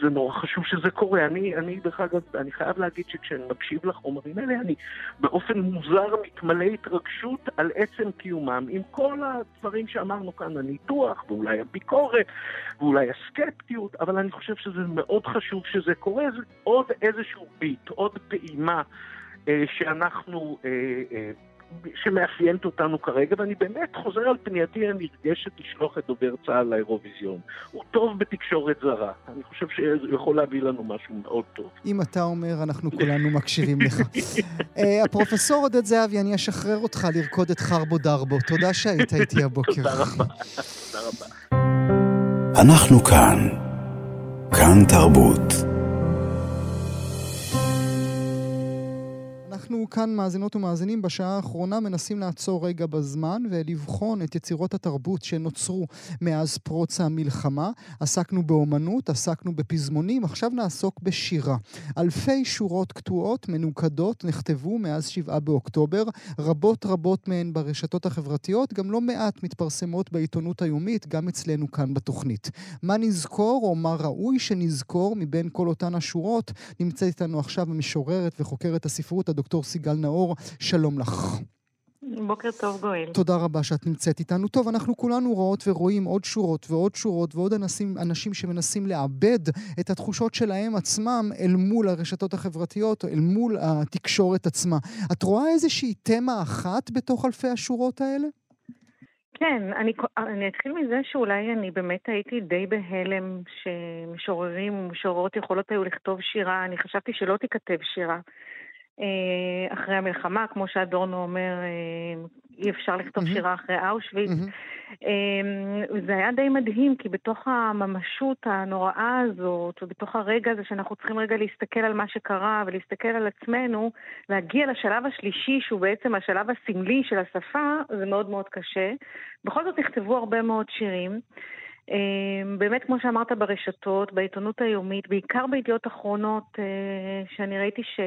זה נורא חשוב שזה קורה. אני, אני, דרך אגב, אני חייב להגיד שכשאני מקשיב לחומרים האלה, אני באופן מוזר מתמלא התרגשות על עצם קיומם, עם כל הדברים שאמרנו כאן, הניתוח, ואולי הביקורת, ואולי הסקפטיות, אבל אני חושב שזה מאוד חשוב שזה קורה, זה עוד איזשהו ביט, עוד פעימה. אה, שאנחנו אה, אה, שמאפיינת אותנו כרגע, ואני באמת חוזר על פנייתי הנרגשת לשלוח את דובר צה"ל לאירוויזיון. הוא טוב בתקשורת זרה. אני חושב שהוא יכול להביא לנו משהו מאוד טוב. אם אתה אומר, אנחנו כולנו מקשיבים לך. אה, הפרופסור עודד זהבי, אני אשחרר אותך לרקוד את חרבו דרבו. תודה שהיית איתי הבוקר. תודה רבה. תודה רבה. אנחנו כאן. כאן תרבות. אנחנו כאן, מאזינות ומאזינים, בשעה האחרונה מנסים לעצור רגע בזמן ולבחון את יצירות התרבות שנוצרו מאז פרוץ המלחמה. עסקנו באומנות, עסקנו בפזמונים, עכשיו נעסוק בשירה. אלפי שורות קטועות, מנוקדות, נכתבו מאז שבעה באוקטובר, רבות רבות מהן ברשתות החברתיות, גם לא מעט מתפרסמות בעיתונות היומית, גם אצלנו כאן בתוכנית. מה נזכור, או מה ראוי שנזכור מבין כל אותן השורות, נמצאת איתנו עכשיו המשוררת וחוקרת הספרות, הדוקטור דוקטור סיגל נאור, שלום לך. בוקר טוב גואל. תודה רבה שאת נמצאת איתנו. טוב, אנחנו כולנו רואות ורואים עוד שורות ועוד שורות ועוד אנשים, אנשים שמנסים לעבד את התחושות שלהם עצמם אל מול הרשתות החברתיות, אל מול התקשורת עצמה. את רואה איזושהי תמה אחת בתוך אלפי השורות האלה? כן, אני, אני אתחיל מזה שאולי אני באמת הייתי די בהלם שמשוררים ומשוררות יכולות היו לכתוב שירה. אני חשבתי שלא תיכתב שירה. אה, אחרי המלחמה, כמו שאדורנו אומר, אה, אי אפשר לכתוב mm-hmm. שירה אחרי אושוויץ. Mm-hmm. זה היה די מדהים, כי בתוך הממשות הנוראה הזאת, ובתוך הרגע הזה שאנחנו צריכים רגע להסתכל על מה שקרה ולהסתכל על עצמנו, להגיע לשלב השלישי, שהוא בעצם השלב הסמלי של השפה, זה מאוד מאוד קשה. בכל זאת נכתבו הרבה מאוד שירים. באמת, כמו שאמרת ברשתות, בעיתונות היומית, בעיקר בידיעות אחרונות, שאני ראיתי ש...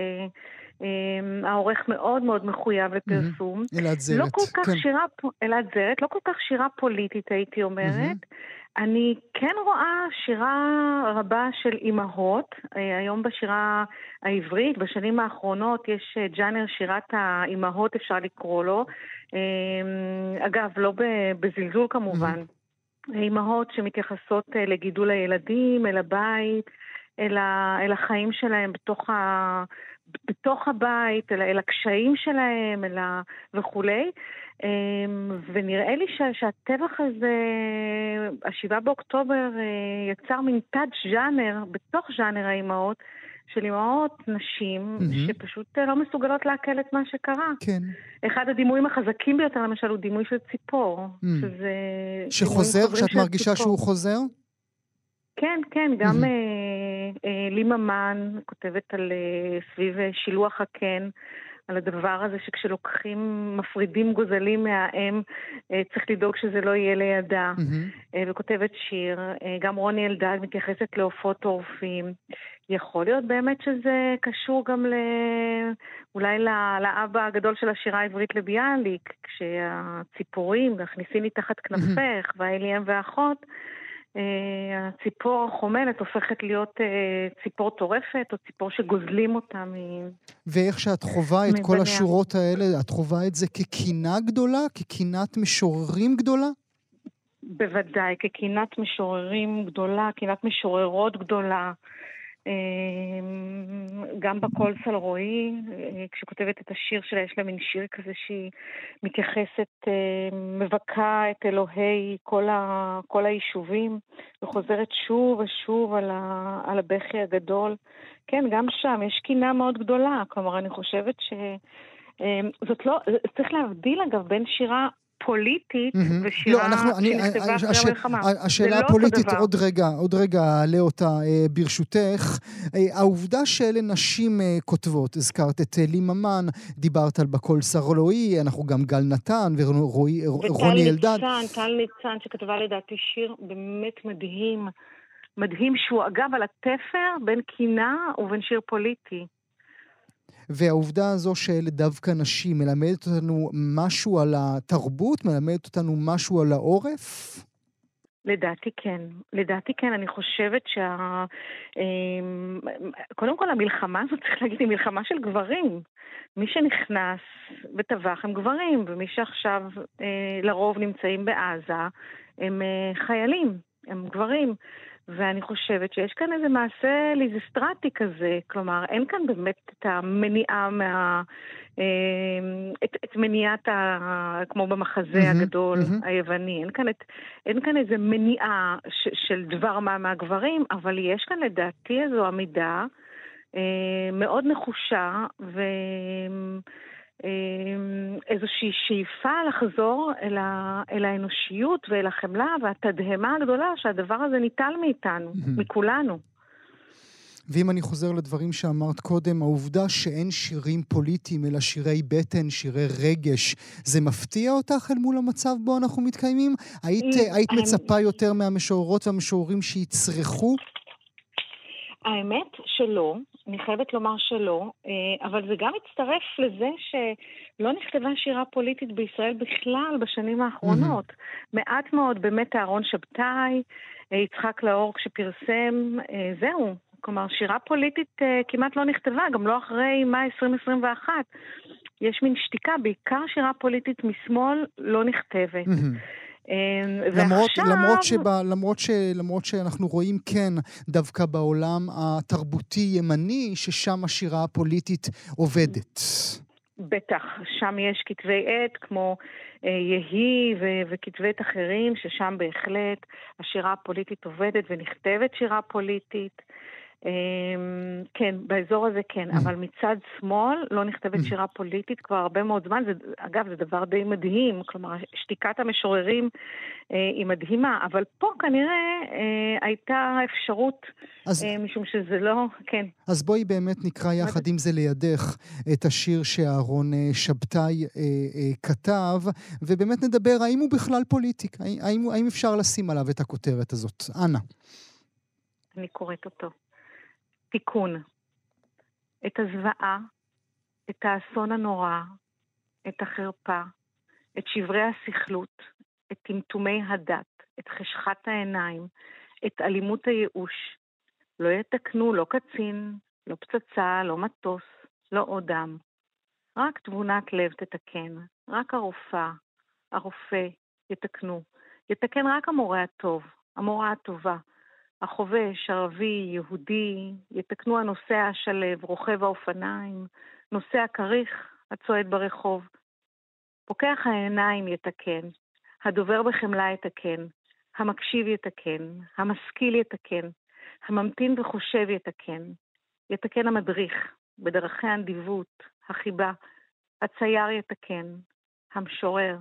העורך מאוד מאוד מחויב לפרסום. אלעד זרת, לא כל כך כן. שירה, אלעד זרת, לא כל כך שירה פוליטית, הייתי אומרת. אני כן רואה שירה רבה של אימהות. אה, היום בשירה העברית, בשנים האחרונות, יש אה, ג'אנר שירת האימהות, אפשר לקרוא לו. אה, אגב, לא בזלזול כמובן. אימהות שמתייחסות לגידול הילדים, אל הבית, אל, ה, אל החיים שלהם בתוך, ה, בתוך הבית, אל, אל הקשיים שלהם אל ה, וכולי. אמ, ונראה לי שה, שהטבח הזה, השבעה באוקטובר, אה, יצר מין תת-ז'אנר, בתוך ז'אנר האימהות, של אימהות, נשים, מהמם. שפשוט אה, לא מסוגלות לעכל את מה שקרה. כן. אחד הדימויים החזקים ביותר, למשל, הוא דימוי של ציפור. Mm. שזה... שחוזר, שאת מרגישה ציפור. שהוא חוזר? כן, כן, גם מהמם. אה, לימה מן כותבת על אה, סביב אה, שילוח הקן, על הדבר הזה שכשלוקחים, מפרידים גוזלים מהאם, צריך לדאוג שזה לא יהיה לידה. אה, וכותבת שיר, גם רוני אלדד מתייחסת לעופות טורפים. יכול להיות באמת שזה קשור גם ל... אולי לאבא הגדול של השירה העברית לביאליק, כשהציפורים, הכניסיני תחת כנפך, והאלי אם ואחות, אה, הציפור החומלת הופכת להיות אה, ציפור טורפת, או ציפור שגוזלים אותה מ... ואיך שאת חווה את כל. השורות האלה, את חווה את זה כקינה גדולה? כקינת משוררים גדולה? בוודאי, כקינת משוררים גדולה, קינת משוררות גדולה. אה, גם בקול סלרועי, אה, כשכותבת את השיר שלה, יש לה מין שיר כזה שהיא מתייחסת, אה, מבכה את אלוהי כל, ה, כל היישובים, וחוזרת שוב ושוב על, ה, על הבכי הגדול. כן, גם שם יש קינה מאוד גדולה. כלומר, אני חושבת ש... זאת לא, צריך להבדיל אגב בין שירה פוליטית מהמם. ושירה לא, אנחנו, אני, שנכתבה אחרי הש- המלחמה. השאלה לא הפוליטית, דבר. עוד רגע, עוד רגע אעלה אותה אה, ברשותך. אה, העובדה שאלה נשים אה, כותבות, הזכרת את אה, לי ממן, דיברת על בקול סרלואי, אנחנו גם גל נתן ורוני וטל אלדד. ניצן, טל ניצן, שכתבה לדעתי שיר באמת מדהים. מדהים שהוא אגב על התפר בין קינה ובין שיר פוליטי. והעובדה הזו שאלה דווקא נשים מלמדת אותנו משהו על התרבות, מלמדת אותנו משהו על העורף? לדעתי כן. לדעתי כן, אני חושבת שה... אמ, קודם כל, המלחמה הזאת, צריך להגיד, היא מלחמה של גברים. מי שנכנס וטבח הם גברים, ומי שעכשיו אה, לרוב נמצאים בעזה הם אה, חיילים, הם גברים. ואני חושבת שיש כאן איזה מעשה ליזסטרטי כזה, כלומר, אין כאן באמת את המניעה מה... אה, את, את מניעת ה... כמו במחזה מהמם, הגדול מהמם. היווני, אין כאן, את, אין כאן איזה מניעה ש, של דבר מה מהגברים, אבל יש כאן לדעתי איזו עמידה אה, מאוד נחושה ו... אה, איזושהי שאיפה לחזור אל, ה, אל האנושיות ואל החמלה והתדהמה הגדולה שהדבר הזה ניטל מאיתנו. מכולנו. ואם אני חוזר לדברים שאמרת קודם, העובדה שאין שירים פוליטיים אלא שירי בטן, שירי רגש, זה מפתיע אותך אל מול המצב בו אנחנו מתקיימים? היית, היית מצפה יותר מהמשוררות והמשוררים שיצרכו? האמת שלא, אני חייבת לומר שלא, אה, אבל זה גם מצטרף לזה שלא נכתבה שירה פוליטית בישראל בכלל בשנים האחרונות. מעט מאוד באמת אהרון שבתאי, אה, יצחק לאור כשפרסם, אה, זהו. כלומר, שירה פוליטית כמעט לא נכתבה, גם לא אחרי מאי 2021. יש מין שתיקה, בעיקר שירה פוליטית משמאל לא נכתבת. מהמם. אה, למרות, ועכשיו... למרות, שבה, למרות, ש, למרות שאנחנו רואים כן דווקא בעולם התרבותי-ימני, ששם השירה הפוליטית עובדת. בטח, שם יש כתבי עת כמו אה, יהי ו- וכתבי עת אחרים, ששם בהחלט השירה הפוליטית עובדת ונכתבת שירה פוליטית. אמ, כן, באזור הזה כן, Mm. אבל מצד שמאל לא נכתבת שירה פוליטית כבר הרבה מאוד זמן. זה, אגב, זה דבר די מדהים, כלומר, שתיקת המשוררים אה, היא מדהימה, אבל פה כנראה אה, הייתה אפשרות, אז- אה, משום שזה לא, כן. אז בואי באמת נקרא יחד עם זה לידך את השיר שאהרון אה, שבתאי אה, אה, כתב, ובאמת נדבר האם הוא בכלל פוליטיק, האם, האם אפשר לשים עליו את הכותרת הזאת. אנא. אני קוראת אותו. תיקון. את הזוועה, את האסון הנורא, את החרפה, את שברי הסכלות, את טמטומי הדת, את חשכת העיניים, את אלימות הייאוש. לא יתקנו לא קצין, לא פצצה, לא מטוס, לא עוד דם. רק תבונת לב תתקן, רק הרופאה, הרופא יתקנו. יתקן רק המורה הטוב, המורה הטובה. החובש, ערבי, יהודי, יתקנו הנוסע השלב, רוכב האופניים, נוסע כריך, הצועד ברחוב. פוקח העיניים יתקן, הדובר בחמלה יתקן, המקשיב יתקן, המשכיל יתקן, הממתין וחושב יתקן, יתקן המדריך, בדרכי הנדיבות, החיבה, הצייר יתקן, המשורר,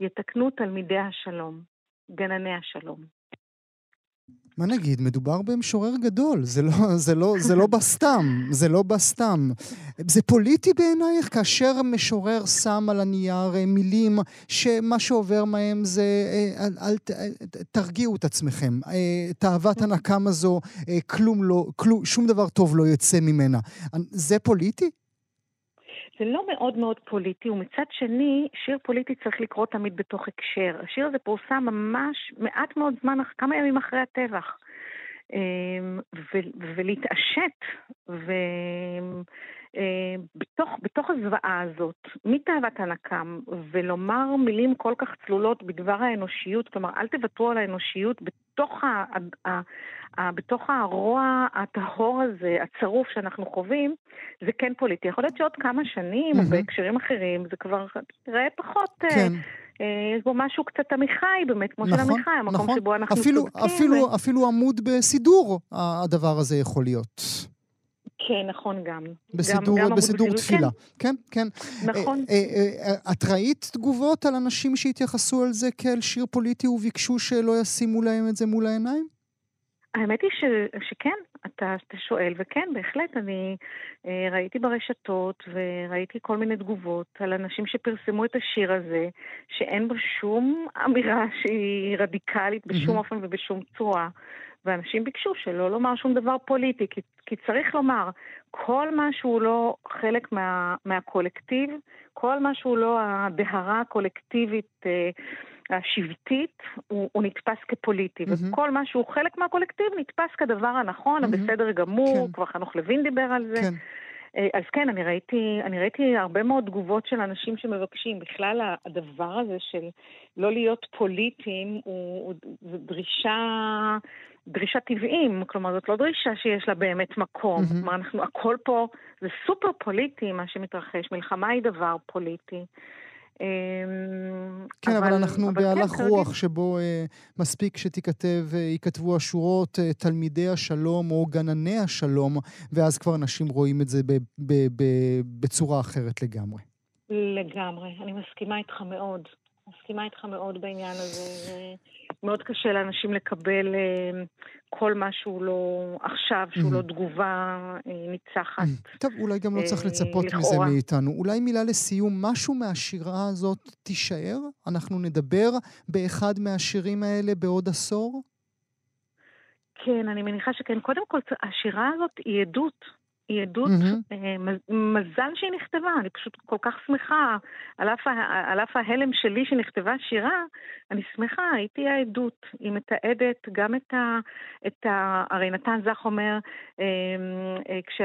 יתקנו תלמידי השלום, גנני השלום. מה נגיד, מדובר במשורר גדול, זה לא, זה לא, זה לא בסתם, זה לא בסתם. זה פוליטי בעינייך כאשר משורר שם על הנייר אה, מילים שמה שעובר מהם זה אה, אל, אל, תרגיעו את עצמכם. אה, תאוות הנקם הזו, כלום לא, כלום, שום דבר טוב לא יצא ממנה. זה פוליטי? זה לא מאוד מאוד פוליטי, ומצד שני, שיר פוליטי צריך לקרוא תמיד בתוך הקשר. השיר הזה פורסם ממש מעט מאוד זמן, כמה ימים אחרי הטבח. אמ, ו- ולהתעשת, ובתוך בתוך הזוועה הזאת, מתאוות הנקם, ולומר מילים כל כך צלולות בדבר האנושיות, כלומר, אל תוותרו על האנושיות בתוך, ה- ה- ה- ה- בתוך הרוע הטהור הזה, הצרוף שאנחנו חווים, זה כן פוליטי. יכול להיות שעוד כמה שנים, או מהמם. בהקשרים אחרים, זה כבר ייראה פחות... אה, כן. אה, יש בו משהו קצת עמיחי באמת, כמו של נכון, עמיחי, המקום נכון. שבו אנחנו אפילו, צודקים. אפילו, ו- אפילו עמוד בסידור הדבר הזה יכול להיות. כן, נכון גם. בסידור, גם, גם בסידור תפילה. כן, כן. נכון. אה, אה, אה, את ראית תגובות על אנשים שהתייחסו על זה כאל שיר פוליטי וביקשו שלא ישימו להם את זה מול העיניים? האמת היא ש, שכן, אתה, אתה שואל, וכן, בהחלט, אני אה, ראיתי ברשתות וראיתי כל מיני תגובות על אנשים שפרסמו את השיר הזה, שאין בו שום אמירה שהיא רדיקלית בשום. אופן ובשום צורה. ואנשים ביקשו שלא לומר שום דבר פוליטי, כי, כי צריך לומר, כל מה שהוא לא חלק מה, מהקולקטיב, כל מה שהוא לא הדהרה הקולקטיבית אה, השבטית, הוא, הוא נתפס כפוליטי. מהמם. וכל מה שהוא חלק מהקולקטיב נתפס כדבר הנכון, מהמם. הבסדר גמור, כן. כבר חנוך לוין דיבר על זה. כן. אה, אז כן, אני ראיתי, אני ראיתי הרבה מאוד תגובות של אנשים שמבקשים. בכלל, הדבר הזה של לא להיות פוליטיים, הוא, הוא, זו דרישה, דרישה טבעים. כלומר, זאת לא דרישה שיש לה באמת מקום. מהמם. כלומר, אנחנו, הכל פה, זה סופר פוליטי מה שמתרחש. מלחמה היא דבר פוליטי. אמ, כן, אבל אנחנו אבל כן, בהלך כרגיל. רוח שבו אה, מספיק שתיכתב, אה, ייכתבו השורות אה, תלמידי השלום או גנני השלום, ואז כבר אנשים רואים את זה ב, ב, ב, בצורה אחרת לגמרי. לגמרי, אני מסכימה איתך מאוד. מסכימה איתך מאוד בעניין הזה. זה מאוד קשה לאנשים לקבל כל מה שהוא לא עכשיו, שהוא לא תגובה אה, ניצחת. טוב, אולי גם לא צריך אה, לצפות מזה לכאורה. מאיתנו. אולי מילה לסיום, משהו מהשירה הזאת תישאר? אנחנו נדבר באחד מהשירים האלה בעוד עשור? כן, אני מניחה שכן. קודם כל, השירה הזאת היא עדות. היא עדות. אה, מז- מזל שהיא נכתבה, אני פשוט כל כך שמחה. על אף, ה- על אף ההלם שלי שנכתבה שירה, אני שמחה, הייתי העדות. היא מתעדת גם את ה... את ה הרי נתן זך אומר, אה, אה, כש,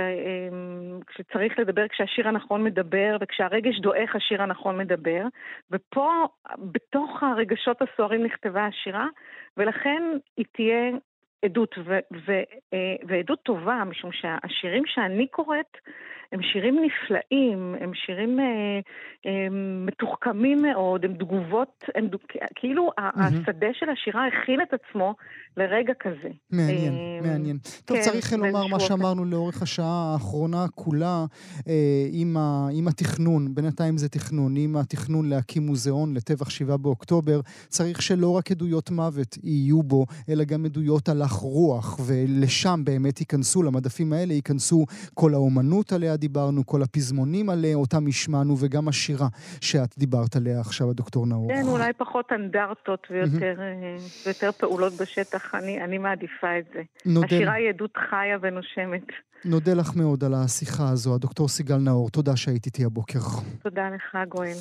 כשצריך לדבר, כשהשיר הנכון מדבר, וכשהרגש דועך השיר הנכון מדבר. ופה, בתוך הרגשות הסוערים נכתבה השירה, ולכן היא תהיה עדות, ו- ו- אה, ועדות טובה, משום שהשירים שאני קוראת, הם שירים נפלאים, הם שירים אה, אה, מתוחכמים מאוד, הם תגובות, הם דו, כאילו mm-hmm. השדה של השירה הכין את עצמו לרגע כזה. מעניין, אה, מעניין. טוב, כן, צריך לומר מה שאמרנו לאורך השעה האחרונה כולה, אה, עם, ה, עם התכנון, בינתיים זה תכנון, עם התכנון להקים מוזיאון לטבח שבעה באוקטובר, צריך שלא רק עדויות מוות יהיו בו, אלא גם עדויות הלך רוח, ולשם באמת ייכנסו, למדפים האלה ייכנסו כל האומנות עליה דיברנו, כל הפזמונים עליה אותם השמענו, וגם השירה שאת דיברת עליה עכשיו, הדוקטור נאור. כן, אולי פחות אנדרטות ויותר, mm-hmm. ויותר פעולות בשטח, אני, אני מעדיפה את זה. נודל... השירה היא עדות חיה ונושמת. נודה לך מאוד על השיחה הזו, הדוקטור סיגל נאור, תודה שהיית איתי הבוקר. תודה לך, גואל.